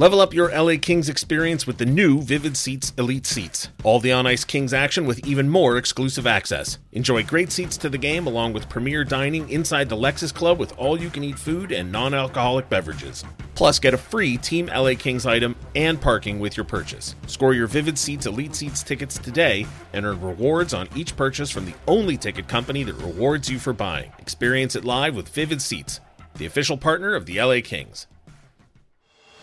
Level up your LA Kings experience with the new Vivid Seats Elite Seats. All the on ice Kings action with even more exclusive access. Enjoy great seats to the game along with premier dining inside the Lexus Club with all you can eat food and non alcoholic beverages. Plus, get a free Team LA Kings item and parking with your purchase. Score your Vivid Seats Elite Seats tickets today and earn rewards on each purchase from the only ticket company that rewards you for buying. Experience it live with Vivid Seats, the official partner of the LA Kings.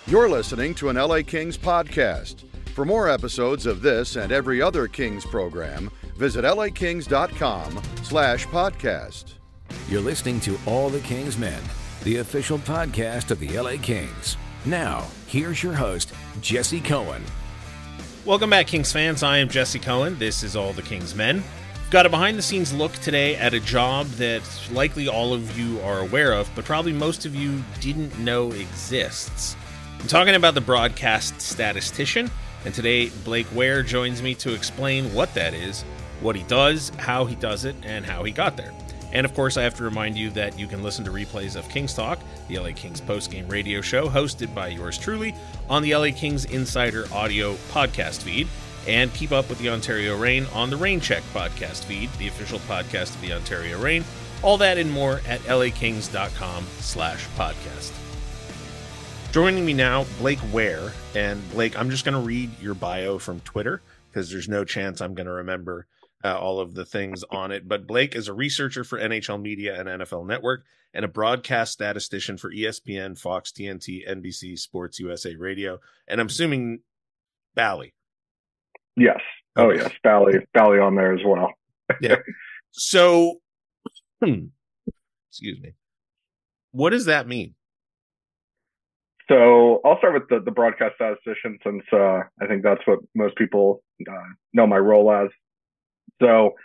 You're listening to an LA Kings podcast. For more episodes of this and every other Kings program, visit lakings.com slash podcast. You're listening to All the Kings Men, the official podcast of the LA Kings. Now, here's your host, Jesse Cohen. Welcome back, Kings fans. I am Jesse Cohen. This is All the Kings Men. Got a behind the scenes look today at a job that likely all of you are aware of, but probably most of you didn't know exists. I'm talking about the broadcast statistician, and today Blake Warye joins me to explain what that is, what he does, how he does it, and how he got there. And of course, I have to remind you that you can listen to replays of Kings Talk, the LA Kings postgame radio show hosted by yours truly, on the LA Kings Insider Audio podcast feed and keep up with the Ontario Reign on the Reign Check podcast feed, the official podcast of the Ontario Reign. All that and more at lakings.com slash podcast. Joining me now, Blake Warye. And Blake, I'm just going to read your bio from Twitter because there's no chance I'm going to remember uh, all of the things on it. But Blake is a researcher for NHL Media and NFL Network and a broadcast statistician for ESPN, Fox, TNT, NBC, Sports USA Radio, and I'm assuming Bally. Yes. Oh yes, Bally, Bally on there as well. yeah. So, hmm, excuse me. What does that mean? So I'll start with the, the broadcast statistician since uh, I think that's what most people uh, know my role as. So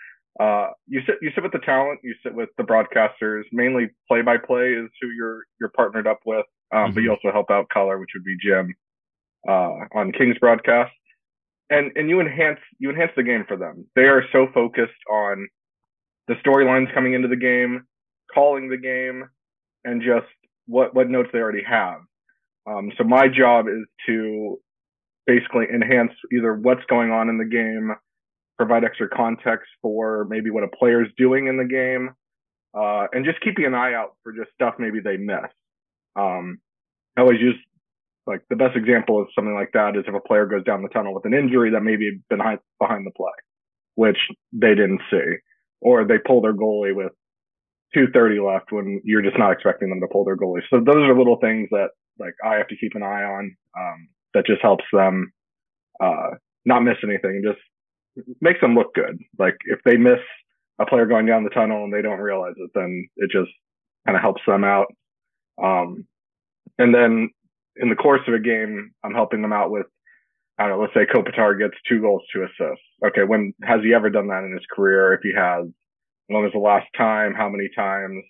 uh, you sit you sit with the talent, you sit with the broadcasters. Mainly play by play is who you're you're partnered up with, um, mm-hmm. but you also help out color, which would be Jim uh, on King's broadcast and and you enhance you enhance the game for them. They are so focused on the storylines coming into the game, calling the game, and just what what notes they already have. Um, so my job is to basically enhance either what's going on in the game, provide extra context for maybe what a player's doing in the game, uh, and just keeping an eye out for just stuff maybe they miss. Um, I always use like the best example of something like that is if a player goes down the tunnel with an injury that maybe behind behind the play, which they didn't see, or they pull their goalie with 2:30 left when you're just not expecting them to pull their goalie. So those are little things that like I have to keep an eye on. Um, that just helps them uh, not miss anything. Just makes them look good. Like if they miss a player going down the tunnel and they don't realize it, then it just kind of helps them out. Um, and then in the course of a game, I'm helping them out with, I don't know, let's say Kopitar gets two goals, two assists. Okay, when has he ever done that in his career? If he has, when was the last time? How many times?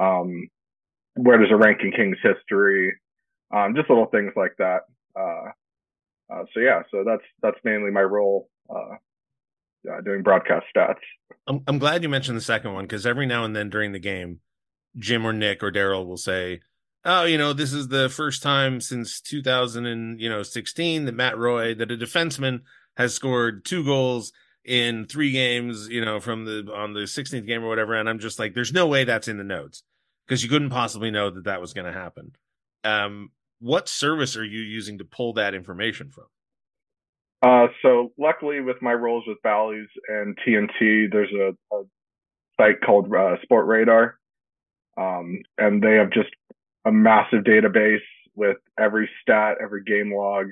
Um, where does it rank in Kings history? Um, just little things like that. Uh, uh, so yeah, so that's that's mainly my role uh, uh, doing broadcast stats. I'm I'm glad you mentioned the second one because every now and then during the game, Jim or Nick or Daryl will say, oh, you know, this is the first time since 2000 and you know 16 that Matt Roy, that a defenseman has scored two goals in three games, you know, from the on the 16th game or whatever. And I'm just like, there's no way that's in the notes because you couldn't possibly know that that was going to happen. Um, what service are you using to pull that information from? Uh, so luckily with my roles with Bally's and TNT, there's a, a site called uh, Sportradar. Um, and they have just a massive database with every stat, every game log,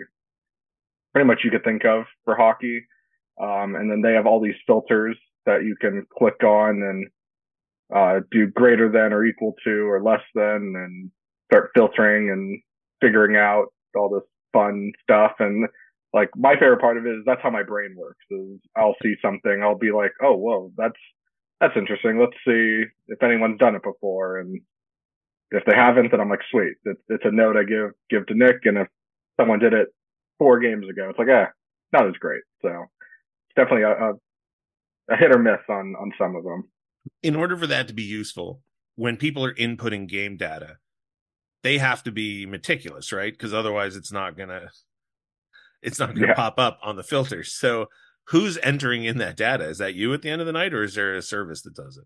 pretty much you could think of for hockey. Um, and then they have all these filters that you can click on and uh, do greater than or equal to or less than and start filtering and figuring out all this fun stuff. And like my favorite part of it is that's how my brain works is I'll see something, I'll be like, oh, whoa, that's, that's interesting. Let's see if anyone's done it before. And if they haven't, then I'm like, sweet. It's, it's a note I give give to Nick, and if someone did it four games ago, it's like, eh, not as great. So definitely a, a, a hit or miss on on some of them. In order for that to be useful, when people are inputting game data, they have to be meticulous, right? Because otherwise, it's not gonna it's not gonna Yeah. pop up on the filters. So, who's entering in that data? Is that you at the end of the night, or is there a service that does it?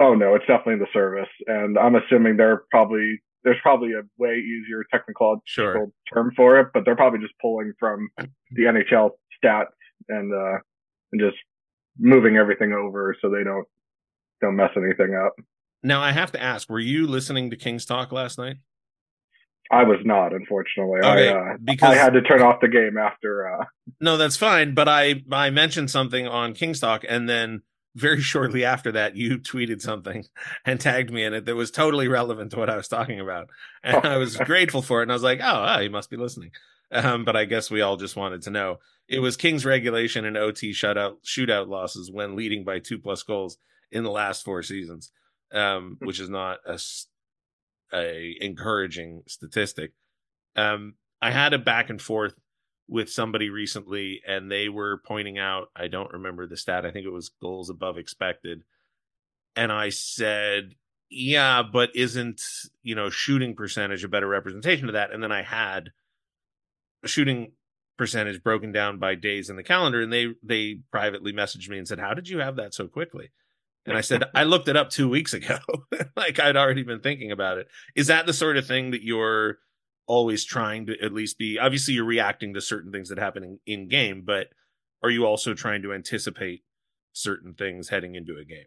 Oh no, it's definitely the service, and I'm assuming they're probably there's probably a way easier technical Sure. term for it, but they're probably just pulling from the NHL stats and uh and just moving everything over so they don't don't mess anything up. Now, I have to ask: Were you listening to King's Talk last night? I was not, unfortunately. Okay, I uh, because- I had to turn off the game after. uh No, that's fine. But I I mentioned something on King's Talk, and then very shortly after that, you tweeted something and tagged me in it that was totally relevant to what I was talking about, and I was grateful for it. And I was like, oh, ah, he must be listening. Um, but I guess we all just wanted to know. It was King's regulation and OT shutout shootout losses when leading by two plus goals in the last four seasons, um, which is not a, s- a encouraging statistic. Um, I had a back and forth with somebody recently, and they were pointing out, I don't remember the stat, I think it was goals above expected. And I said, yeah, but isn't, you know, shooting percentage a better representation of that? And then I had shooting percentage broken down by days in the calendar, and they they privately messaged me and said, How did you have that so quickly? And I said, I looked it up two weeks ago. like I'd already been thinking about it. Is that the sort of thing that you're always trying to at least be obviously you're reacting to certain things that happen in, in game, but are you also trying to anticipate certain things heading into a game?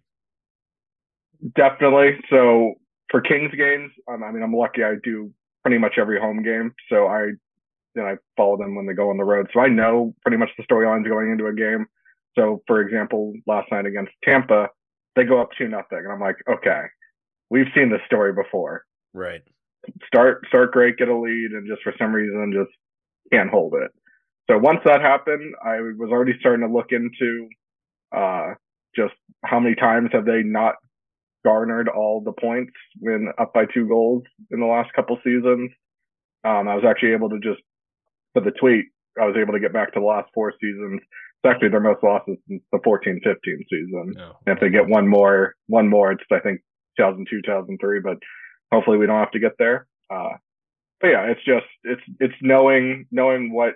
Definitely. So for Kings games, um, I mean, I'm lucky. I do pretty much every home game, so I then I follow them when they go on the road. So I know pretty much the storylines going into a game. So for example, last night against Tampa, they go up two nothing, and I'm like, okay, we've seen this story before. Right. Start start great, get a lead, and just for some reason just can't hold it. So once that happened, I was already starting to look into uh, just how many times have they not garnered all the points when up by two goals in the last couple seasons. Um, I was actually able to just for the tweet, I was able to get back to the last four seasons. It's actually their most losses since the 14-15 season. No. And if they get one more, one more, it's I think 2002, 2003. But hopefully we don't have to get there. Uh, but yeah, it's just it's it's knowing knowing what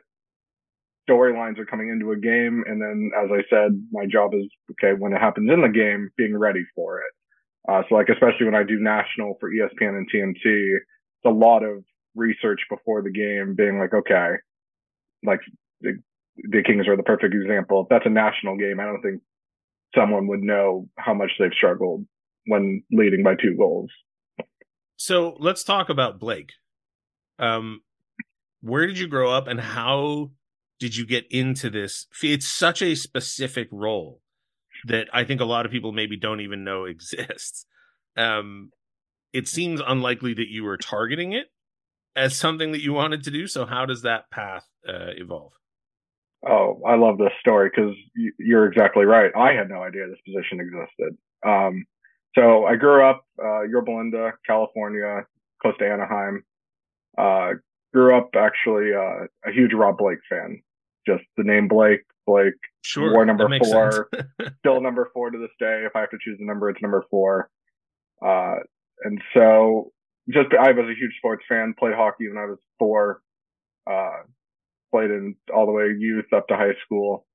storylines are coming into a game, and then as I said, my job is okay when it happens in the game, being ready for it. Uh, so like especially when I do national for ESPN and TNT, it's a lot of research before the game, being like, okay, like the, the Kings are the perfect example. If that's a national game, I don't think someone would know how much they've struggled when leading by two goals. So let's talk about Blake. Um, where did you grow up and how did you get into this? It's such a specific role that I think a lot of people maybe don't even know exists. Um, it seems unlikely that you were targeting it as something that you wanted to do. So how does that path uh, evolve? Oh, I love this story because you're exactly right. I had no idea this position existed. Um, so I grew up, uh, Yorba Linda, California, close to Anaheim. Uh, grew up actually, uh, a huge Rob Blake fan. Just the name Blake, Blake, Sure. War number four. still number four to this day. If I have to choose a number, it's number four. Uh, and so just, I was a huge sports fan, played hockey when I was four, uh, played in all the way youth up to high school.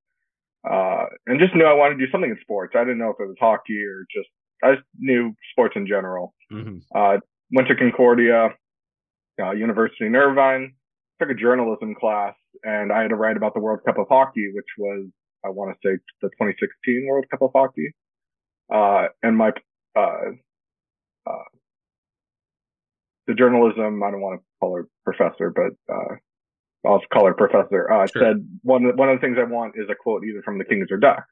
Uh, and just knew I wanted to do something in sports. I didn't know if it was hockey or just, I just knew sports in general. Mhm. Uh, went to Concordia, uh, University in Irvine, took a journalism class, and I had to write about the World Cup of Hockey, which was, I want to say, the 2016 World Cup of Hockey. Uh, and my, uh, uh, the journalism, I don't want to call her professor, but, uh, I'll call her professor, uh, Sure. said one, one of the things I want is a quote either from the Kings or Ducks.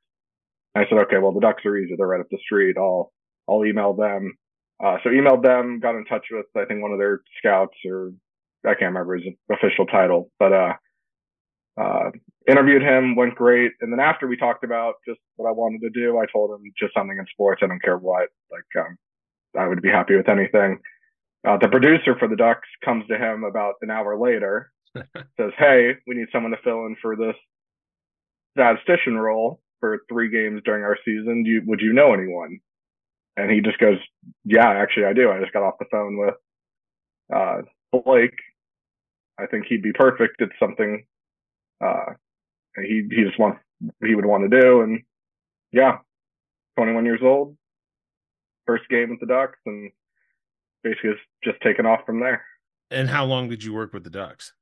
And I said, okay, well, the Ducks are easy. They're right up the street. I'll, I'll email them. Uh, so emailed them, got in touch with, I think one of their scouts or I can't remember his official title, but, uh, uh, interviewed him, went great. And then after we talked about just what I wanted to do, I told him just something in sports. I don't care what, like, um, I would be happy with anything. Uh, the producer for the Ducks comes to him about an hour later, says, Hey, we need someone to fill in for this statistician role for three games during our season. Do you, would you know anyone? And he just goes, Yeah, actually, I do. I just got off the phone with Uh, Blake, I think he'd be perfect. It's something uh, he he just wants he would want to do, and yeah, 21 years old, first game with the Ducks, and basically just, just taken off from there. And how long did you work with the Ducks?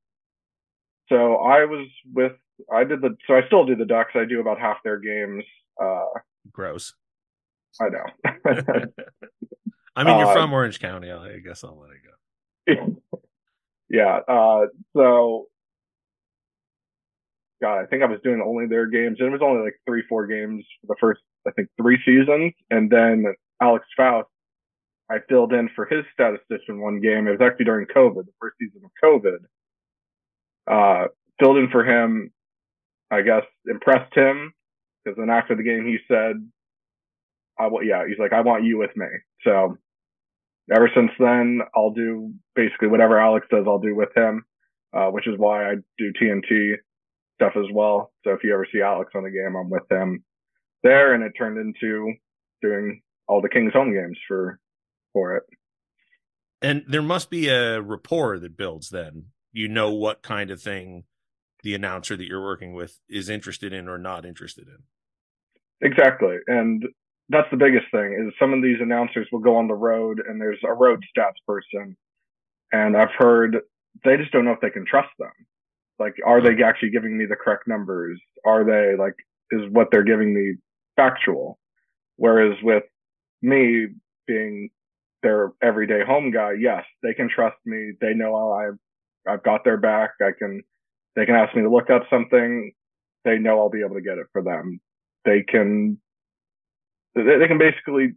So I was with I did the so I still do the Ducks. I do about half their games. Uh, Gross. I know. I mean, you're uh, from Orange County. I guess I'll let it go. yeah. Uh, so, God, I think I was doing only their games, and it was only like three, four games for the first, I think, three seasons, and then Alex Faust, I filled in for his statistician one game. It was actually during COVID, the first season of COVID. Uh, filled in for him. I guess impressed him because then after the game he said, "I want yeah." He's like, "I want you with me." So ever since then, I'll do basically whatever Alex does, I'll do with him, uh, which is why I do TNT stuff as well. So if you ever see Alex on the game, I'm with him there, and it turned into doing all the Kings home games for for it. And there must be a rapport that builds. Then you know what kind of thing the announcer that you're working with is interested in or not interested in. Exactly, and that's the biggest thing is some of these announcers will go on the road and there's a road stats person and I've heard they just don't know if they can trust them. Like, are they actually giving me the correct numbers? Are they like, is what they're giving me factual? Whereas with me being their everyday home guy, yes, they can trust me. They know I've, I've got their back. I can, they can ask me to look up something. They know I'll be able to get it for them. They can they, can basically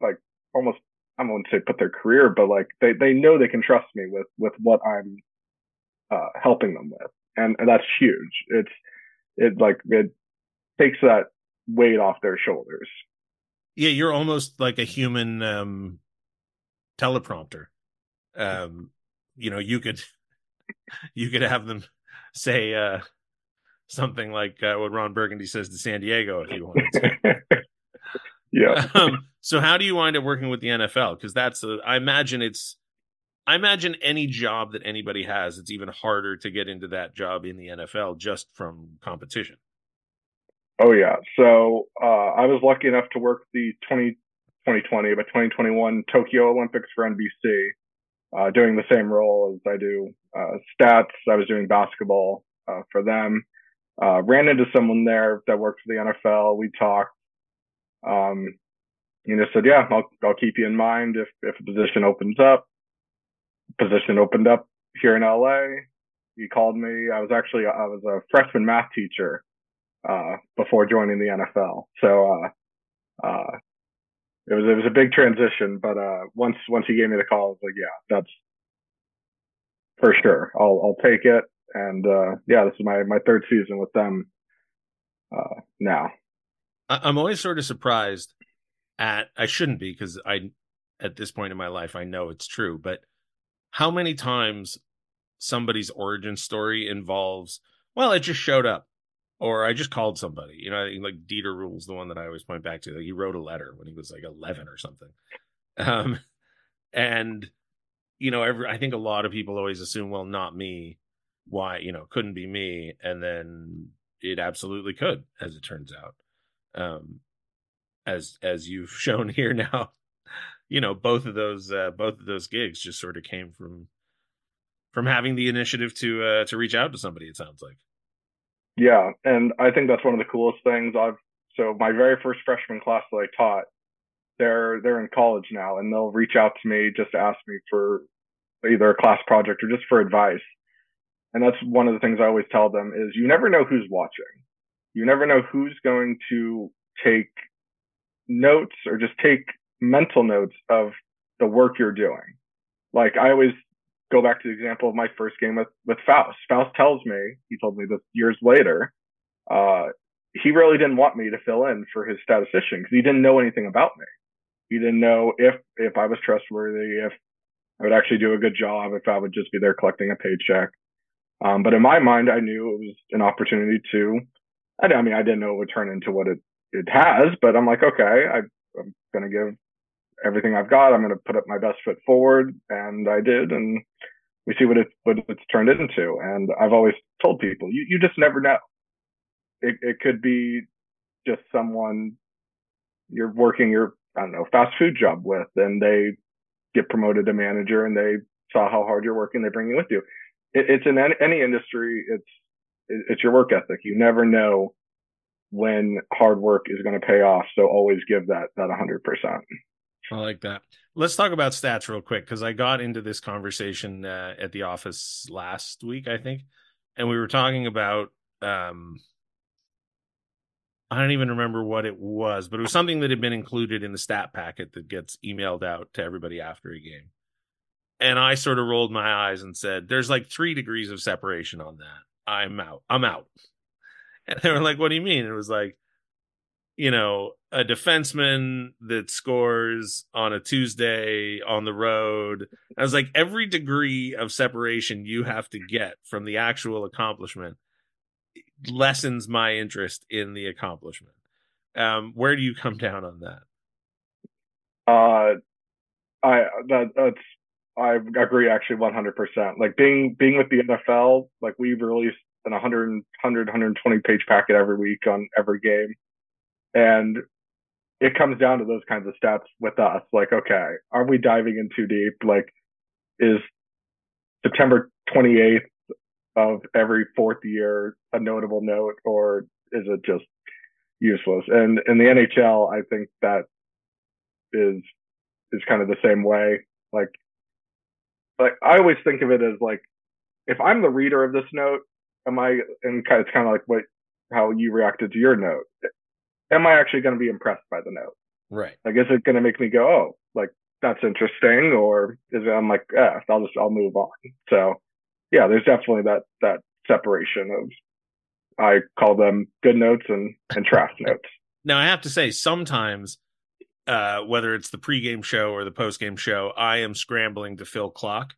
like almost I to say put their career, but like they, they know they can trust me with with what I'm uh, helping them with, and, and that's huge. It's it like it takes that weight off their shoulders. Yeah, you're almost like a human um, teleprompter. Um, you know, you could you could have them say uh, something like uh, what Ron Burgundy says to San Diego if you wanted to. yeah. Um, so how do you wind up working with the NFL? Because that's a, I imagine it's I imagine any job that anybody has, it's even harder to get into that job in the NFL just from competition. Oh yeah. So uh, I was lucky enough to work the 20, 2020, but 2021 Tokyo Olympics for NBC, uh, doing the same role as I do uh, stats. I was doing basketball uh, for them. Uh, ran into someone there that worked for the NFL. We talked. Um, you know, said, yeah, I'll, I'll keep you in mind if, if a position opens up. Position opened up here in LA. He called me. I was actually, I was a freshman math teacher, uh, before joining the NFL. So, uh, uh, it was, it was a big transition, but, uh, once, once he gave me the call, I was like, yeah, that's for sure. I'll, I'll take it. And, uh, yeah, this is my, my third season with them, uh, now. I'm always sort of surprised at I shouldn't be because I at this point in my life I know it's true, but how many times somebody's origin story involves well, it just showed up or I just called somebody. You know, like Dieter Ruehle, the one that I always point back to. Like he wrote a letter when he was like 11 or something. Um, and you know, every I think a lot of people always assume, well, not me. Why, you know, couldn't be me, and then it absolutely could, as it turns out um, as as you've shown here now. You know, both of those uh, both of those gigs just sort of came from from having the initiative to uh, to reach out to somebody. It sounds like. Yeah, and I think that's one of the coolest things I've. So my very first freshman class that I taught, they're they're in college now, and they'll reach out to me just to ask me for either a class project or just for advice. And that's one of the things I always tell them is you never know who's watching you never know who's going to take notes or just take mental notes of the work you're doing. Like I always go back to the example of my first game with, with Faust. Faust tells me, he told me this years later, uh, he really didn't want me to fill in for his statistician because he didn't know anything about me. He didn't know if, if I was trustworthy, if I would actually do a good job, if I would just be there collecting a paycheck. Um, but in my mind, I knew it was an opportunity to I, mean, I didn't know it would turn into what it, it has, but I'm like, okay, I, I'm going to give everything I've got. I'm going to put up my best foot forward, and I did, and we see what it what it's turned into. And I've always told people, you you just never know. It it could be just someone you're working your I don't know fast food job with, and they get promoted to manager, and they saw how hard you're working, they bring you with you. It, it's in any, any industry. It's it's your work ethic. You never know when hard work is going to pay off. So always give that that 100%. I like that. Let's talk about stats real quick because I got into this conversation uh, at the office last week, I think, and we were talking about. Um, I don't even remember what it was, but it was something that had been included in the stat packet that gets emailed out to everybody after a game. And I sort of rolled my eyes and said, "There's like three degrees of separation on that. I'm out. I'm out." And they were like, "What do you mean?" It was like, you know, a defenseman that scores on a Tuesday on the road. I was like, every degree of separation you have to get from the actual accomplishment lessens my interest in the accomplishment. Um, where do you come down on that? Uh, I that that's I agree actually 100%. Like being being with the NFL, like we've released an 100 100 120 page packet every week on every game. And it comes down to those kinds of stats with us. Like, okay, are we diving in too deep? Like, is September 28th of every fourth year a notable note, or is it just useless? And in the NHL, I think that is is kind of the same way. Like, like I always think of it as like, if I'm the reader of this note, am I? And it's kind of like what how you reacted to your note am I actually going to be impressed by the note? Right. Like, is it going to make me go, oh, like that's interesting, or is it? I'm like, yeah, I'll just I'll move on. So, yeah, there's definitely that that separation of I call them good notes and and trash notes. Now I have to say, sometimes, uh, whether it's the pregame show or the postgame show, I am scrambling to fill clock,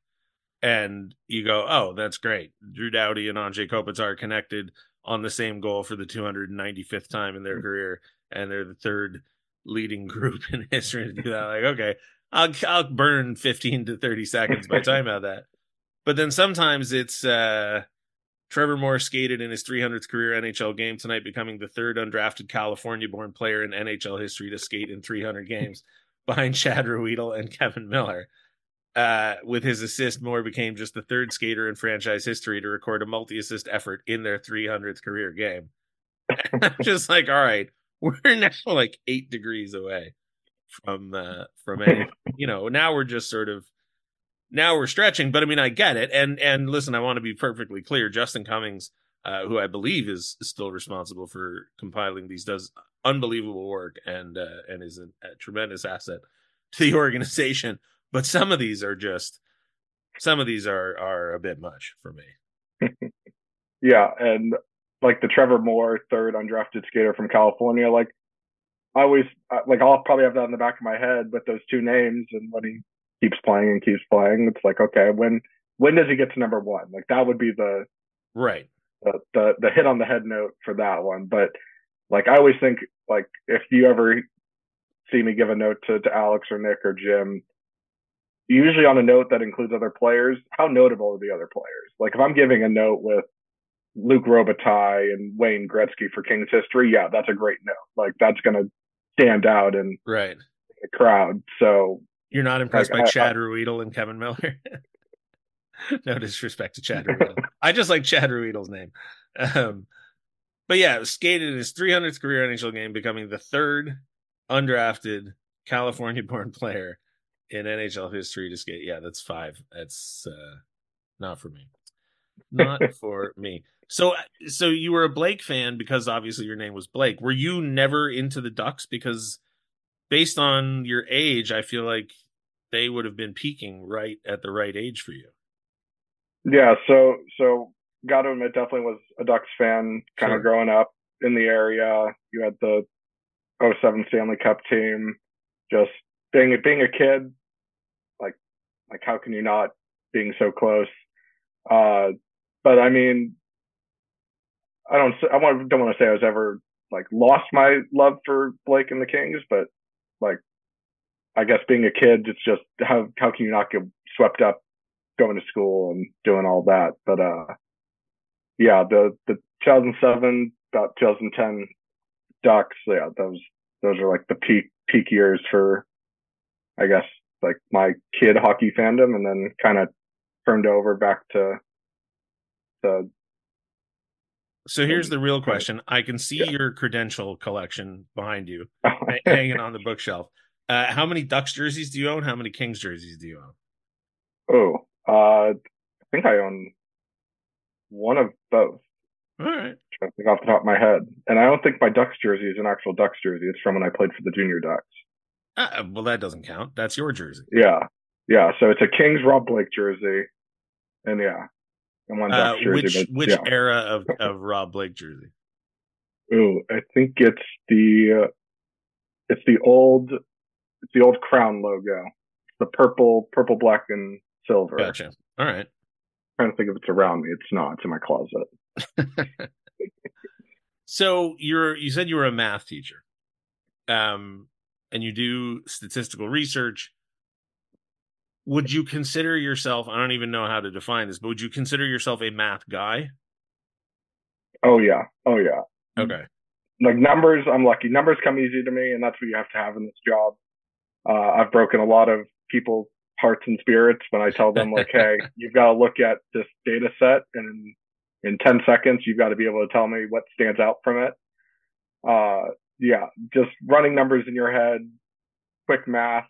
and you go, oh, that's great. Drew Doughty and Anze Kopitar connected on the same goal for the 295th time in their mm. career, and they're the third leading group in history to do that. Like, okay, I'll I'll burn 15 to 30 seconds by time out that. But then sometimes it's uh, Trevor Moore skated in his 300th career NHL game tonight, becoming the third undrafted California-born player in NHL history to skate in 300 games, behind Chad Ruhwedel and Kevin Miller uh, with his assist, Moore became just the third skater in franchise history to record a multi-assist effort in their 300th career game. I'm just like, all right, we're now like eight degrees away from uh, from any, you know. Now we're just sort of now we're stretching, but I mean, I get it. And and listen, I want to be perfectly clear. Justin Cummings, uh, who I believe is still responsible for compiling these, does unbelievable work and uh, and is a, a tremendous asset to the organization but some of these are just some of these are are a bit much for me. yeah, and like the Trevor Moore third undrafted skater from California, like I always like I'll probably have that in the back of my head with those two names, and when he keeps playing and keeps playing, it's like okay, when when does he get to number one? Like that would be the right the the, the hit on the head note for that one. But like I always think like if you ever see me give a note to, to Alex or Nick or Jim, usually on a note that includes other players, how notable are the other players? Like if I'm giving a note with Luc Robitaille and Wayne Gretzky for Kings history, yeah, that's a great note. Like that's going to stand out in right the crowd. So you're not impressed like, by I, Chad Ruhwedel and Kevin Miller. no disrespect to Chad Ruhwedel. I just like Chad Ruhwedel's name. Um, but yeah, skated his 300th career NHL game, becoming the third undrafted California-born player in NHL history to skate. Yeah, that's five. That's uh, not for me. Not for me. So, so you were a Blake fan because obviously your name was Blake. Were you never into the Ducks because, based on your age, I feel like they would have been peaking right at the right age for you. Yeah. So, so got to admit, definitely was a Ducks fan. Kind sure. of growing up in the area. You had the 07 Stanley Cup team. Just being being a kid, like, how can you not being so close? Uh, but I mean, I don't, I want, don't want to say I was ever like lost my love for Blake and the Kings, but like, I guess being a kid, it's just how how can you not get swept up going to school and doing all that? But uh, yeah, the the 2007 about 2010 Ducks, yeah, those those are like the peak peak years for, I guess, like my kid hockey fandom, and then kind of turned over back to the. So here's the real question. I can see yeah. your credential collection behind you, hanging on the bookshelf. Uh, how many Ducks jerseys do you own? How many Kings jerseys do you own? Oh, uh, I think I own one of both. All right. I think off the top of my head, and I don't think my Ducks jersey is an actual Ducks jersey. It's from when I played for the Junior Ducks. Uh, well, that doesn't count. That's your jersey. Yeah, yeah. So it's a Kings Rob Blake jersey, and yeah, and one uh, jersey. Which but, which yeah. era of of Rob Blake jersey? Ooh, I think it's the uh, it's the old it's the old crown logo. The purple, purple, black, and silver. Gotcha. All right. I'm trying to think if it's around me. It's not. It's in my closet. so you're you said you were a math teacher, um, and you do statistical research. Would you consider yourself? I don't even know how to define this, but would you consider yourself a math guy? Oh yeah. Oh yeah. Okay. Like numbers, I'm lucky. Numbers come easy to me, and that's what you have to have in this job. Uh, I've broken a lot of people's hearts and spirits when I tell them like, hey, you've got to look at this data set and in, in 10 seconds, you've got to be able to tell me what stands out from it. Uh, yeah, just running numbers in your head, quick math.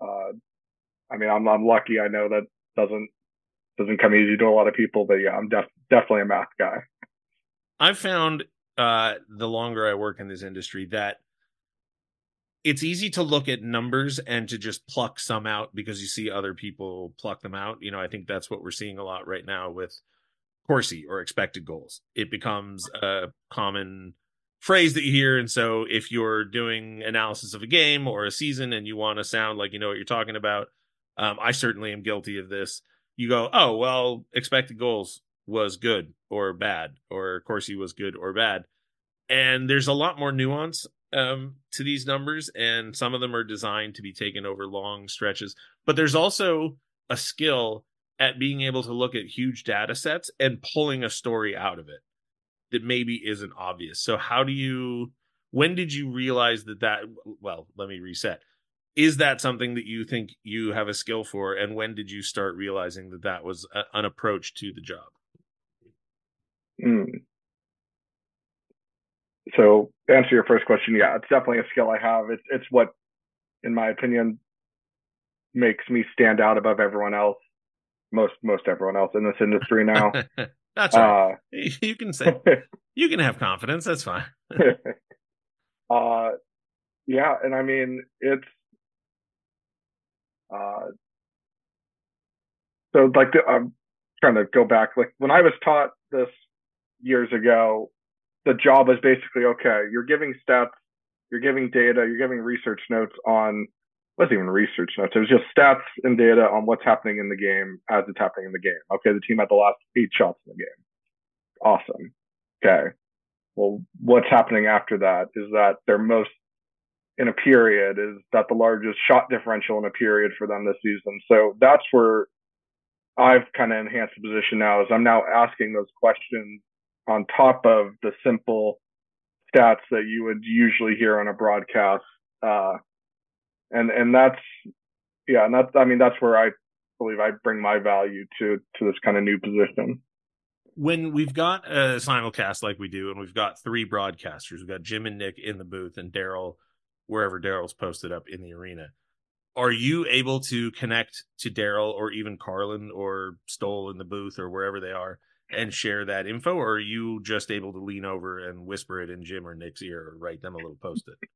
Uh, I mean, I'm, I'm lucky. I know that doesn't, doesn't come easy to a lot of people, but yeah, I'm def- definitely a math guy. I've found, uh, the longer I work in this industry that it's easy to look at numbers and to just pluck some out because you see other people pluck them out. You know, I think that's what we're seeing a lot right now with Corsi or expected goals. It becomes a common phrase that you hear. And so if you're doing analysis of a game or a season and you want to sound like you know what you're talking about, um, I certainly am guilty of this. You go, oh, well, expected goals was good or bad, or Corsi was good or bad. And there's a lot more nuance um, to these numbers, and some of them are designed to be taken over long stretches. But there's also a skill at being able to look at huge data sets and pulling a story out of it that maybe isn't obvious. So, how do you, when did you realize that that, well, let me reset. Is that something that you think you have a skill for? And when did you start realizing that that was a, an approach to the job? Mm so to answer your first question, yeah, it's definitely a skill I have. It's it's what, in my opinion, makes me stand out above everyone else, most most everyone else in this industry now. That's right. Uh, you can say you can have confidence. That's fine. uh, yeah, and I mean it's uh, so like the, I'm trying to go back. Like when I was taught this years ago, the job is basically okay. You're giving stats, you're giving data, you're giving research notes on wasn't even research notes. It was just stats and data on what's happening in the game as it's happening in the game. Okay, the team had the last eight shots in the game. Awesome. Okay. Well, what's happening after that is that their most in a period is that the largest shot differential in a period for them this season. So that's where I've kind of enhanced the position now is I'm now asking those questions on top of the simple stats that you would usually hear on a broadcast. Uh, and, and that's, yeah, and that's, I mean, that's where I believe I bring my value to, to this kind of new position. When we've got a simulcast like we do, and we've got three broadcasters, we've got Jim and Nick in the booth and Daryl, wherever Daryl's posted up in the arena. Are you able to connect to Daryl or even Carlin or Stoll in the booth or wherever they are and share that info, or are you just able to lean over and whisper it in Jim or Nick's ear or write them a little post it?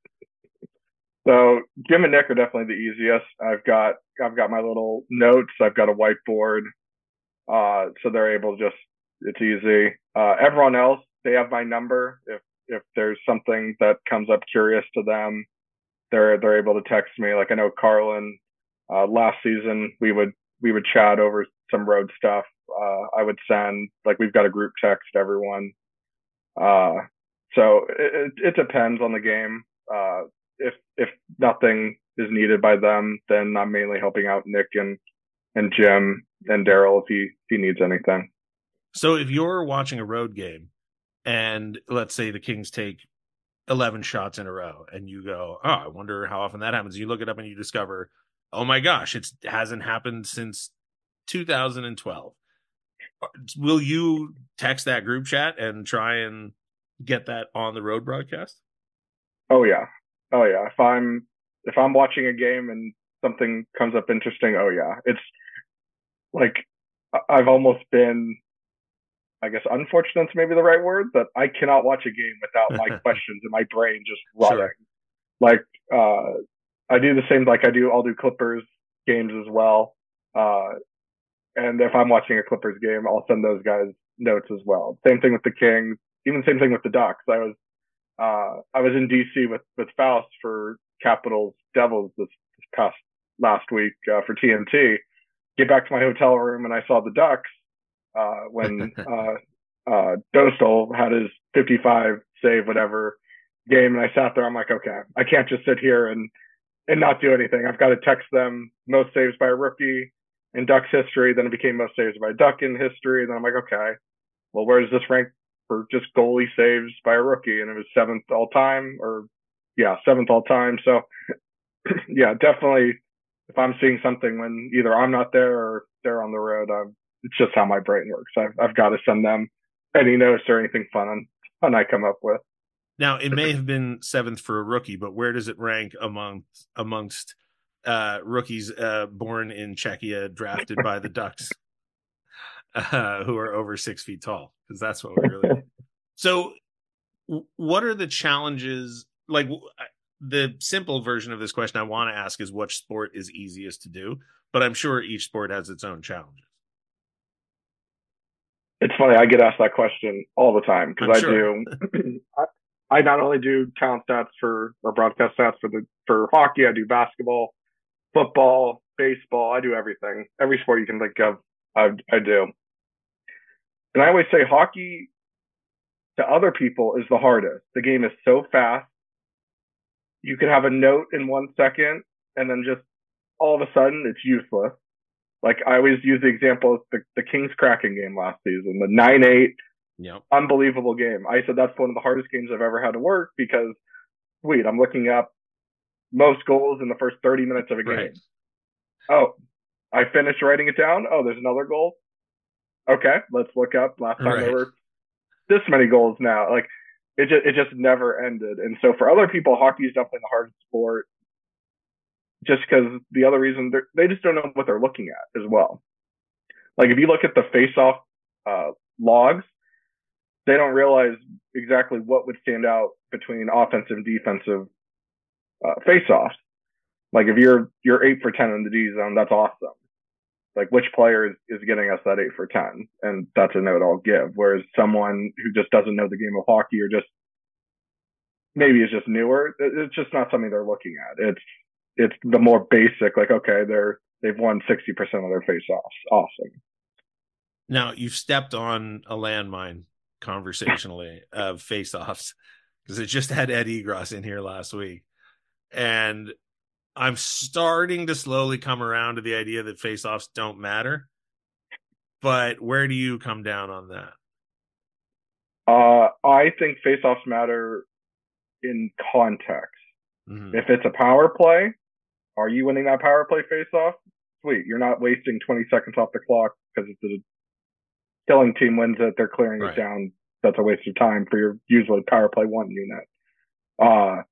So Jim and Nick are definitely the easiest. I've got I've got my little notes. I've got a whiteboard, uh, so they're able to just it's easy. Uh, everyone else they have my number. If if there's something that comes up curious to them, they're they're able to text me. Like I know Carlin, uh, last season we would we would chat over some road stuff uh, I would send. Like we've got a group text everyone. Uh, so it, it, depends on the game. Uh, if if nothing is needed by them, then I'm mainly helping out Nick and and Jim and Daryl if he if he needs anything. So if you're watching a road game and let's say the Kings take 11 shots in a row and you go, "Oh, I wonder how often that happens." You look it up and you discover, "Oh my gosh, it hasn't happened since 2012." Will you text that group chat and try and get that on the road broadcast? Oh yeah. Oh yeah. If I'm if I'm watching a game and something comes up interesting, oh yeah. It's like I've almost been I guess unfortunate's maybe the right word, but I cannot watch a game without my questions in my brain just running. Sure. Like uh I do the same like I do I'll do Clippers games as well. Uh and if I'm watching a Clippers game, I'll send those guys notes as well. Same thing with the Kings, even same thing with the Ducks. I was uh I was in DC with with Faust for Capitals Devils this, this past last week uh, for TNT. Get back to my hotel room and I saw the Ducks uh, when uh, uh, Dostal had his 55 save whatever game, and I sat there. I'm like, okay, I can't just sit here and and not do anything. I've got to text them most saves by a rookie in Ducks history. Then it became most saves by a Duck in history. And then I'm like, okay, well, where does this rank for just goalie saves by a rookie? And it was seventh all time, or yeah, seventh all time. So yeah, definitely. If I'm seeing something when either I'm not there or they're on the road, I'm, it's just how my brain works. I've, I've got to send them any notes or anything fun fun I come up with. Now it may have been seventh for a rookie, but where does it rank amongst amongst uh, rookies uh, born in Czechia drafted by the Ducks, uh, who are over six feet tall? Because that's what we really. so, what are the challenges? Like the simple version of this question I want to ask is, which sport is easiest to do? But I'm sure each sport has its own challenges it's funny. I get asked that question all the time because I sure. do. I, I not only do talent stats for or broadcast stats for the for hockey. I do basketball, football, baseball. I do everything. Every sport you can think of, I, I do. And I always say hockey to other people is the hardest. The game is so fast. You could have a note in one second and then just all of a sudden it's useless. Like I always use the example of the, the Kings Kraken game last season, the nine eight, yep. unbelievable game. I said that's one of the hardest games I've ever had to work because, wait, I'm looking up most goals in the first 30 minutes of a game. Right. Oh, I finished writing it down. Oh, there's another goal. Okay, let's look up. Last time right. there were this many goals now. Like it just it just never ended. And so for other people, hockey is definitely the hardest sport just because the other reason they just don't know what they're looking at as well. Like if you look at the face-off uh, logs, they don't realize exactly what would stand out between offensive and defensive uh, face-offs. Like if you're you're eight for ten in the D zone, that's awesome. Like which player is, is getting us that eight for ten, and that's a note I'll give. Whereas someone who just doesn't know the game of hockey or just maybe is just newer, it's just not something they're looking at. It's it's the more basic, like, okay, they're, they've won 60% of their face offs. Awesome. Now you've stepped on a landmine conversationally of face offs because it just had Ed Egros in here last week. And I'm starting to slowly come around to the idea that face offs don't matter. But where do you come down on that? Uh, I think face offs matter in context. Mm-hmm. If it's a power play, are you winning that power play face off? Sweet. You're not wasting 20 seconds off the clock because if the killing team wins it, they're clearing right. it down. That's a waste of time for your usually power play one unit. Uh,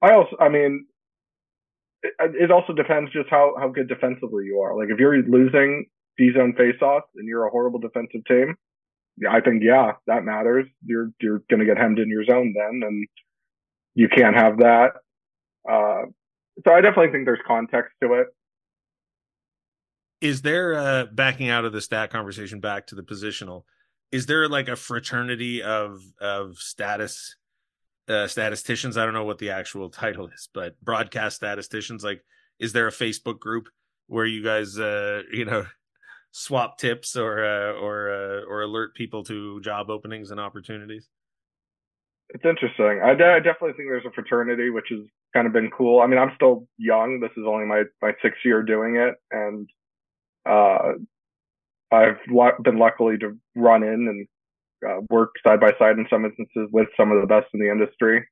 I also, I mean, it, also depends just how, how good defensively you are. Like if you're losing D zone face offs and you're a horrible defensive team, I think, yeah, that matters. You're, you're to get hemmed in your zone then and you can't have that. Uh, so I definitely think there's context to it. Is there uh backing out of the stat conversation back to the positional? Is there like a fraternity of of status uh statisticians? I don't know what the actual title is, but broadcast statisticians like is there a Facebook group where you guys uh you know swap tips or uh, or uh, or alert people to job openings and opportunities? It's interesting. I, I definitely think there's a fraternity, which has kind of been cool. I mean, I'm still young. This is only my my sixth year doing it, and uh, I've been luckily to run in and uh, work side by side in some instances with some of the best in the industry.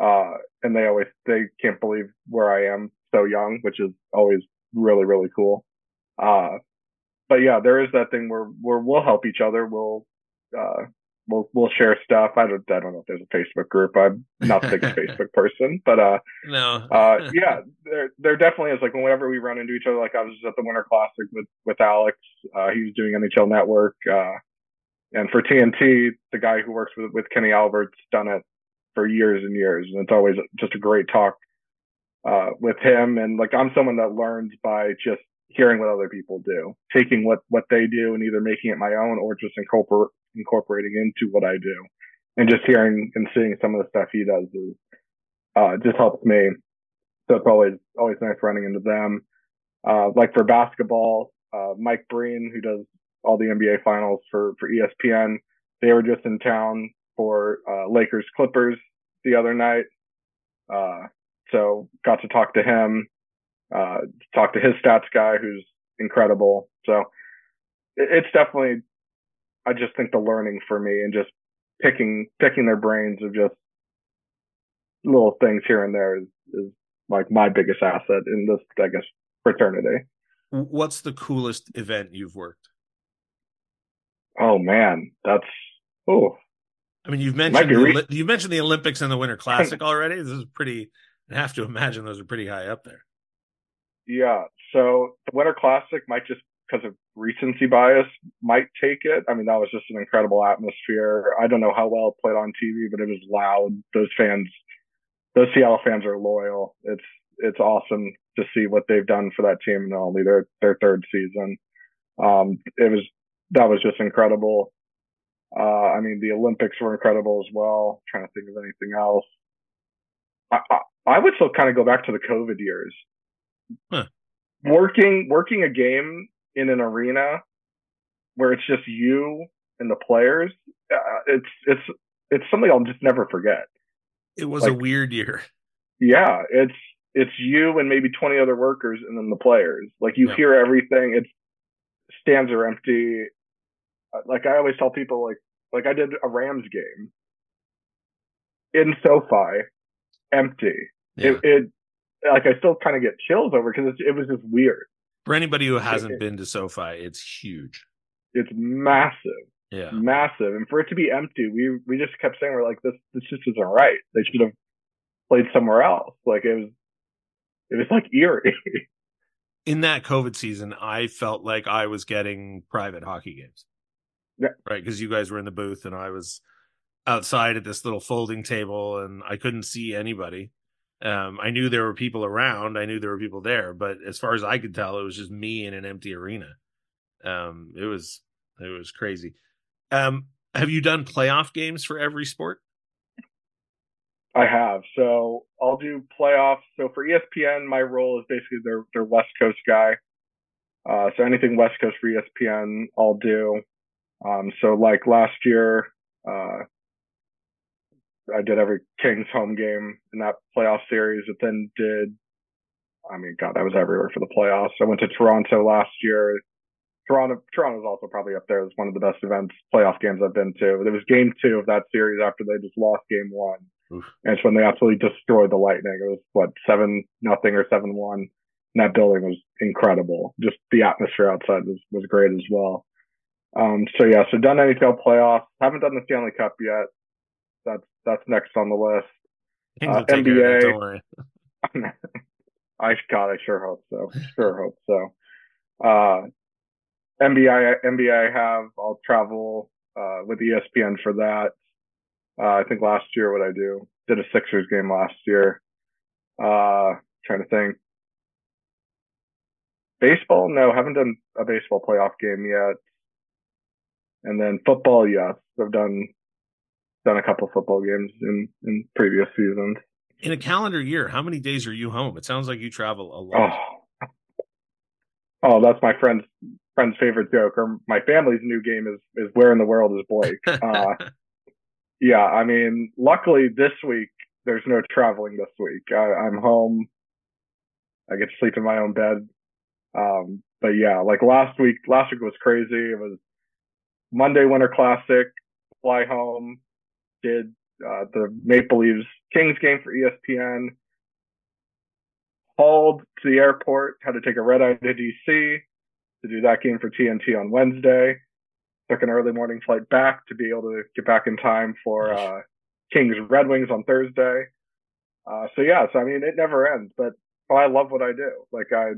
Uh, and they always they can't believe where I am so young, which is always really really cool. Uh, but yeah, there is that thing where where we'll help each other. We'll uh, we'll we'll share stuff. I don't I don't know if there's a Facebook group. I'm not the biggest Facebook person, but uh, no, uh, yeah, there there definitely is. Like whenever we run into each other, like I was at the Winter Classic with with Alex. Uh, he was doing NHL Network, uh, and for TNT, the guy who works with with Kenny Albert's done it for years and years, and it's always just a great talk uh, with him. And like I'm someone that learns by just hearing what other people do, taking what what they do and either making it my own or just incorporate incorporating into what I do, and just hearing and seeing some of the stuff he does is uh, just helps me. So it's always always nice running into them. Uh, like for basketball, uh, Mike Breen, who does all the NBA finals for for ESPN, they were just in town for uh, Lakers Clippers the other night. Uh, so got to talk to him uh, talk to his stats guy who's incredible. So it's definitely, I just think the learning for me and just picking, picking their brains of just little things here and there is, is like my biggest asset in this, I guess, fraternity. What's the coolest event you've worked? Oh man, that's, oh, I mean, you've mentioned re- you mentioned the Olympics and the Winter Classic already. This is pretty. I have to imagine those are pretty high up there. Yeah. So the Winter Classic might just because of recency bias might take it. I mean, that was just an incredible atmosphere. I don't know how well it played on TV, but it was loud. Those fans, those Seattle fans are loyal. It's, it's awesome to see what they've done for that team in only their, their third season. Um, it was, that was just incredible. Uh, I mean, the Olympics were incredible as well. I'm trying to think of anything else. I, I, I would still kind of go back to the COVID years. Huh. Working working a game in an arena where it's just you and the players, uh, it's it's it's something I'll just never forget. It was like, a weird year. Yeah, it's it's you and maybe 20 other workers and then the players. Like you yeah. hear everything. It's stands are empty. Like I always tell people like like I did a Rams game in SoFi, empty. Yeah. It, it like I still kind of get chills over because it was just weird. For anybody who hasn't it, been to SoFi, it's huge. It's massive. Yeah, massive. And for it to be empty, we we just kept saying we're like this this just isn't right. They should have played somewhere else. Like it was it was like eerie. In that COVID season, I felt like I was getting private hockey games. Yeah. Right, because you guys were in the booth and I was outside at this little folding table and I couldn't see anybody. Um, I knew there were people around. I knew there were people there, but as far as I could tell, it was just me in an empty arena. Um, it was it was crazy. Um, have you done playoff games for every sport? I have. So I'll do playoffs. So for ESPN, my role is basically their their West Coast guy. Uh, so anything West Coast for ESPN, I'll do. Um, so like last year, uh, I did every Kings home game in that playoff series. It then did, I mean, God, I was everywhere for the playoffs. I went to Toronto last year. Toronto, Toronto was also probably up there as one of the best events, playoff games I've been to. It was game two of that series after they just lost game one. Oof. And it's when they absolutely destroyed the Lightning. It was what, seven nothing or seven one. And that building was incredible. Just the atmosphere outside was, was great as well. Um, so yeah, so done NHL playoffs. Haven't done the Stanley Cup yet that's that's next on the list. Uh, NBA. I God, I sure hope so. Sure hope so. Uh, NBA, NBA, I have. I'll travel uh, with ESPN for that. Uh, I think last year, what I do did a Sixers game last year. Uh, trying to think. Baseball, no, haven't done a baseball playoff game yet. And then football, yes, I've done done a couple football games in in previous seasons. In a calendar year, how many days are you home? It sounds like you travel a lot. Oh, oh that's my friend's friend's favorite joke. Or my family's new game is is where in the world is Blake? Uh, yeah, I mean, luckily this week there's no traveling this week. I, I'm home. I get to sleep in my own bed. Um, but yeah, like last week, last week was crazy. It was Monday Winter Classic, fly home, did uh, the Maple Leafs Kings game for ESPN, hauled to the airport, had to take a red eye to DC to do that game for TNT on Wednesday. Took an early morning flight back to be able to get back in time for uh, Kings Red Wings on Thursday. Uh, so yeah, so I mean, it never ends, but oh, I love what I do. Like I,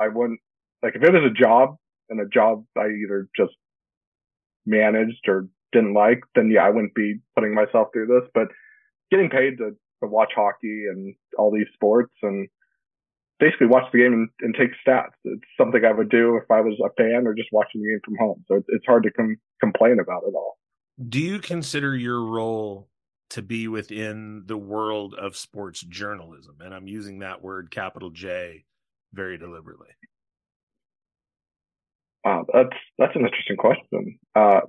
I wouldn't, like if it was a job and a job I either just managed or didn't like, then yeah, I wouldn't be putting myself through this, but getting paid to, to watch hockey and all these sports and basically watch the game and, and, take stats. It's something I would do if I was a fan or just watching the game from home. So it's, it's hard to com- complain about it all. Do you consider your role to be within the world of sports journalism? And I'm using that word capital J very deliberately. Wow, that's that's an interesting question. Uh,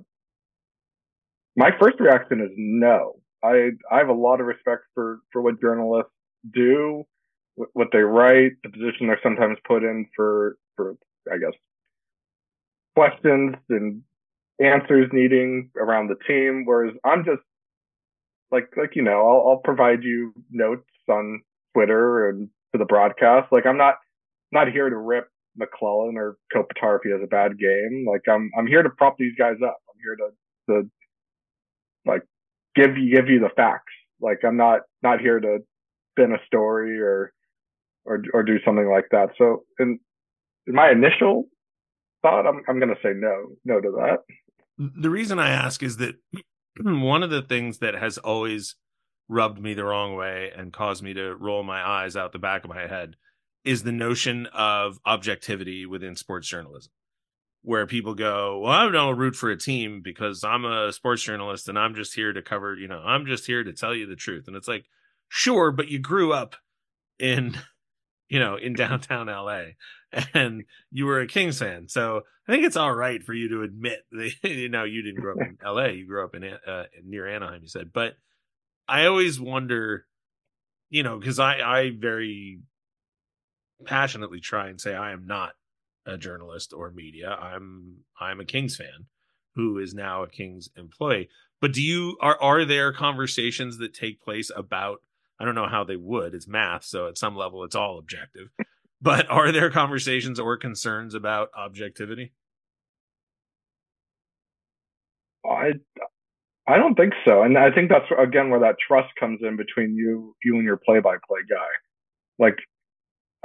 my first reaction is no. I I have a lot of respect for for what journalists do, what they write, the position they're sometimes put in for for I guess questions and answers needing around the team. Whereas I'm just like like you know I'll, I'll provide you notes on Twitter and for the broadcast. Like I'm not not here to rip McLellan or Kopitar if he has a bad game. Like I'm I'm here to prop these guys up. I'm here to to like give you give you the facts. Like I'm not not here to spin a story or or or do something like that. So in, in my initial thought, I'm I'm gonna say no no to that. The reason I ask is that one of the things that has always rubbed me the wrong way and caused me to roll my eyes out the back of my head is the notion of objectivity within sports journalism where people go, well, I don't root for a team because I'm a sports journalist and I'm just here to cover, you know, I'm just here to tell you the truth. And it's like, sure, but you grew up in, you know, in downtown LA and you were a Kings fan. So I think it's all right for you to admit that, you know, you didn't grow up in LA, you grew up in uh, near Anaheim, you said. But I always wonder, you know, because I, I very passionately try and say I am not a journalist or media. I'm I'm a Kings fan who is now a Kings employee. But do you are are there conversations that take place about I don't know how they would. It's math, so at some level it's all objective. But are there conversations or concerns about objectivity? I I don't think so. And I think that's again where that trust comes in between you you and your play by play guy. Like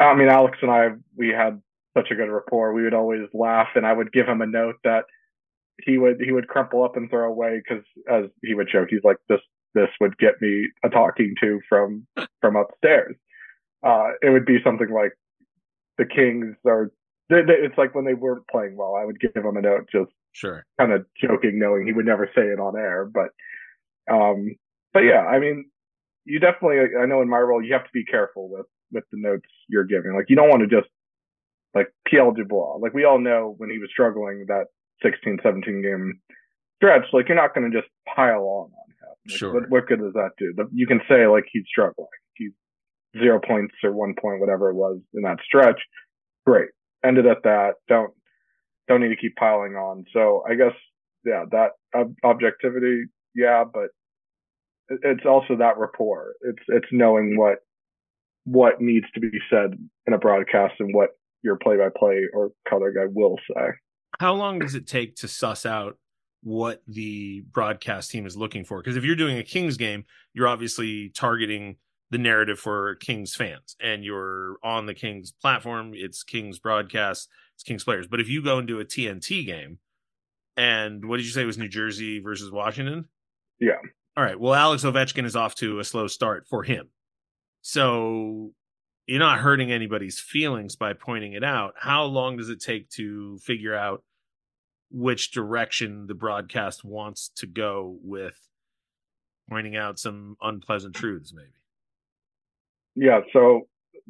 I mean Alex and I we had such a good rapport. We would always laugh, and I would give him a note that he would he would crumple up and throw away because as he would joke, he's like this this would get me a talking to from from upstairs. Uh, it would be something like the Kings are. It's like when they weren't playing well, I would give him a note, just sure, kind of joking, knowing he would never say it on air. But, um, but yeah, I mean, you definitely. I know in my role, you have to be careful with with the notes you're giving. Like, you don't want to just like PL Dubois. Like we all know when he was struggling that 16, 17 game stretch, like you're not going to just pile on on him. Like, sure. What, what, good does that do? You can say like he's struggling. He's zero points or one point, whatever it was in that stretch. Great. Ended at that. Don't, don't need to keep piling on. So I guess, yeah, that ob- objectivity. Yeah, but it's also that rapport. It's, it's knowing what, what needs to be said in a broadcast and what your play by play or color guy will say. How long does it take to suss out what the broadcast team is looking for? Because if you're doing a Kings game, you're obviously targeting the narrative for Kings fans and you're on the Kings platform, it's Kings broadcast, it's Kings players. But if you go and do a TNT game, and what did you say was New Jersey versus Washington? Yeah. All right. Well, Alex Ovechkin is off to a slow start for him. So you're not hurting anybody's feelings by pointing it out. How long does it take to figure out which direction the broadcast wants to go with pointing out some unpleasant truths, maybe? Yeah. So,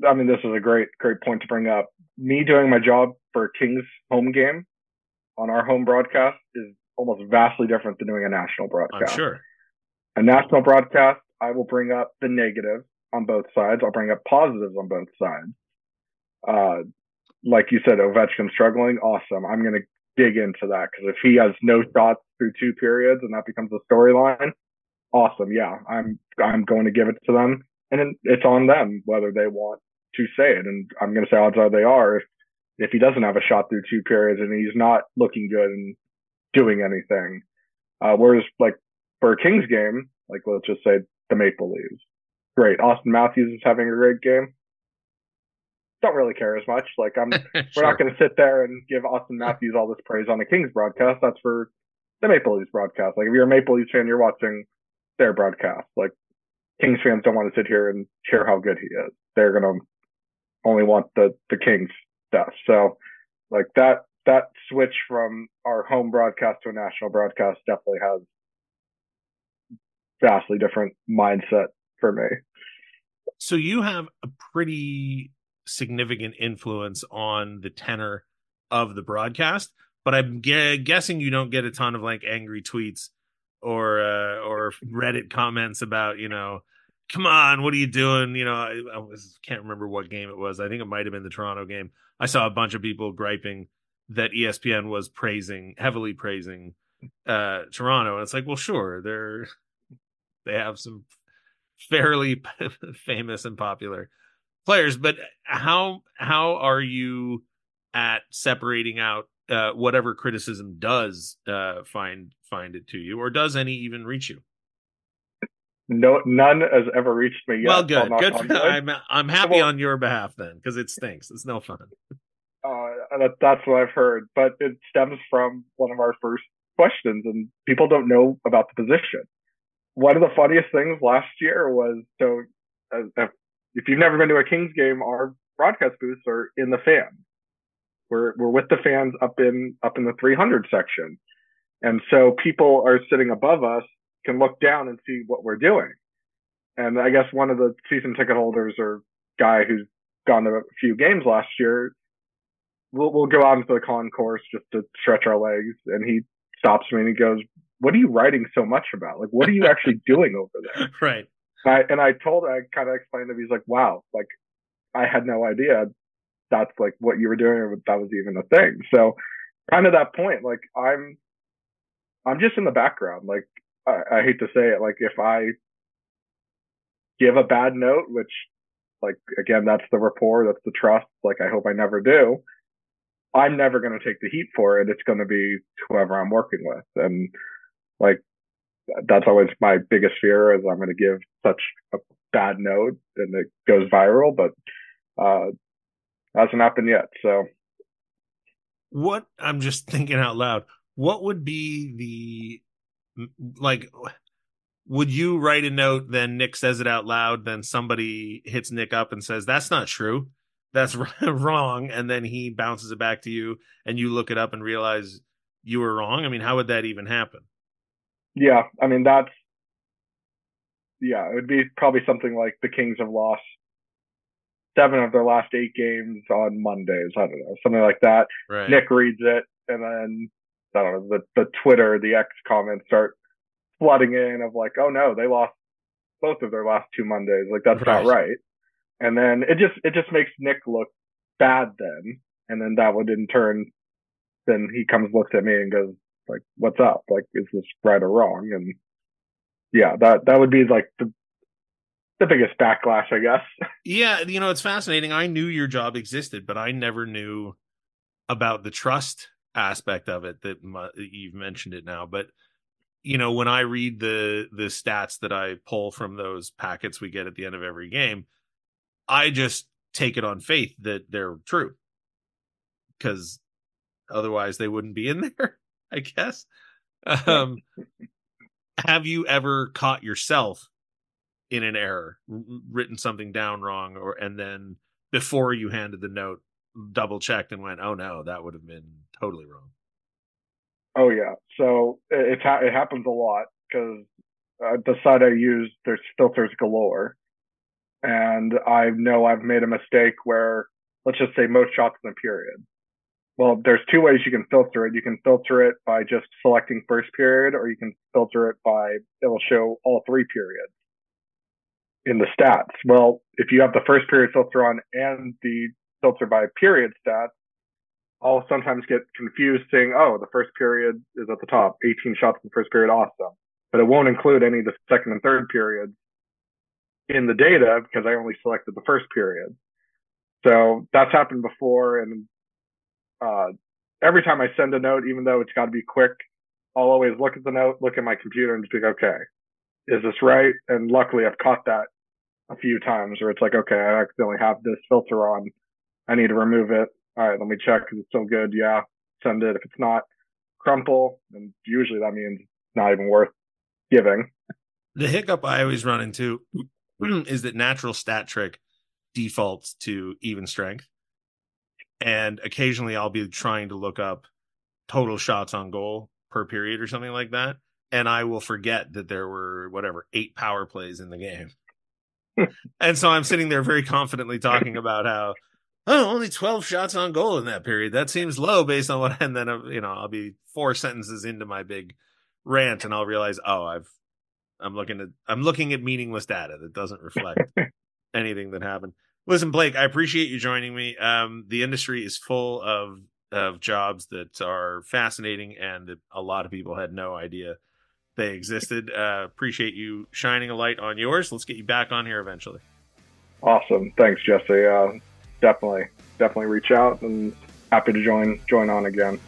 I mean, this is a great, great point to bring up. Me doing my job for Kings home game on our home broadcast is almost vastly different than doing a national broadcast. I'm sure. A national broadcast, I will bring up the negative on both sides. I'll bring up positives on both sides. Uh, like you said, Ovechkin struggling. Awesome. I'm going to dig into that because if he has no shots through two periods and that becomes a storyline, awesome. Yeah, I'm I'm going to give it to them, and it's on them whether they want to say it. And I'm going to say odds are they are. If if he doesn't have a shot through two periods and he's not looking good and doing anything, uh, whereas like for a Kings game, like let's just say the Maple Leafs, great. Auston Matthews is having a great game. Don't really care as much. Like I'm, sure. we're not going to sit there and give Auston Matthews all this praise on the Kings broadcast. That's for the Maple Leafs broadcast. Like if you're a Maple Leafs fan, you're watching their broadcast. Like Kings fans don't want to sit here and share how good he is. They're gonna only want the the Kings stuff. So like that that switch from our home broadcast to a national broadcast definitely has vastly different mindset for me. So you have a pretty significant influence on the tenor of the broadcast, but I'm guessing you don't get a ton of like angry tweets or uh, or Reddit comments about you know, come on, what are you doing? You know, I, I was, can't remember what game it was. I think it might have been the Toronto game. I saw a bunch of people griping that ESPN was praising heavily praising uh, Toronto, and it's like, well, sure, they're they have some fairly famous and popular players, but how how are you at separating out uh, whatever criticism does uh, find find it to you, or does any even reach you? No, none has ever reached me yet. Well, good, good. For, I'm I'm happy well, on your behalf then, because it stinks. It's no fun. Uh, that, that's what I've heard, but it stems from one of our first questions, and people don't know about the position. One of the funniest things last year was so uh, if you've never been to a Kings game, our broadcast booths are in the fans. We're we're with the fans up in up in the 300 section, and so people are sitting above us can look down and see what we're doing. And I guess one of the season ticket holders or guy who's gone to a few games last year, we'll we'll go out into the concourse just to stretch our legs, and he stops me and he goes, "What are you writing so much about? Like, what are you actually doing over there?" Right. And I, and I told, I kind of explained to him, he's like, wow, like I had no idea that's like what you were doing or that was even a thing. So kind of that point, like I'm, I'm just in the background. Like I, I hate to say it, like if I give a bad note, which like again, that's the rapport, that's the trust. Like I hope I never do. I'm never going to take the heat for it. It's going to be whoever I'm working with. And like that's always my biggest fear is I'm going to give such a bad note and it goes viral, but uh, hasn't happened yet. So, what I'm just thinking out loud, what would be the like? Would you write a note, then Nick says it out loud, then somebody hits Nick up and says, That's not true. That's wrong. And then he bounces it back to you and you look it up and realize you were wrong. I mean, how would that even happen? Yeah, I mean that's yeah, it would be probably something like the Kings have lost seven of their last eight games on Mondays. I don't know, something like that. Right. Nick reads it, and then I don't know the the Twitter, the X comments start flooding in of like, oh no, they lost both of their last two Mondays. Like that's right. not right. And then it just it just makes Nick look bad then, and then that would in turn, then he comes looks at me and goes, like, what's up? Like, is this right or wrong? And yeah, that, that would be like the, the biggest backlash, I guess. Yeah. You know, it's fascinating. I knew your job existed, but I never knew about the trust aspect of it that you've mentioned it now. But, you know, when I read the, the stats that I pull from those packets we get at the end of every game, I just take it on faith that they're true because otherwise they wouldn't be in there. I guess. Um, have you ever caught yourself in an error, written something down wrong, or and then before you handed the note, double checked and went, "Oh no, that would have been totally wrong." Oh yeah, so it it happens a lot because uh, the site I use there's filters galore, and I know I've made a mistake where let's just say most shots in a period well, there's two ways you can filter it. You can filter it by just selecting first period, or you can filter it by it'll show all three periods. in the stats. Well, if you have the first period filter on and the filter by period stats, I'll sometimes get confused saying, oh, the first period is at the top, 18 shots in the first period, awesome. But it won't include any of the second and third periods in the data because I only selected the first period. So that's happened before. And uh, every time I send a note, even though it's got to be quick, I'll always look at the note, look at my computer, and just be like, okay, is this right? And luckily, I've caught that a few times where it's like, okay, I accidentally have this filter on. I need to remove it. All right, let me check because it's still good. Yeah, send it. If it's not, crumple. And usually that means not even worth giving. The hiccup I always run into is that natural stat trick defaults to even strength. And occasionally I'll be trying to look up total shots on goal per period or something like that. And I will forget that there were whatever eight power plays in the game. and so I'm sitting there very confidently talking about how, oh, only 12 shots on goal in that period. That seems low based on what, and then, uh, you know, I'll be four sentences into my big rant and I'll realize, oh, I've, I'm looking at, I'm looking at meaningless data that doesn't reflect anything that happened. Listen, Blake, I appreciate you joining me. Um, the industry is full of of jobs that are fascinating and that a lot of people had no idea they existed. Uh, appreciate you shining a light on yours. Let's get you back on here eventually. Awesome, thanks, Jesse. Uh, definitely, definitely reach out and happy to join join on again.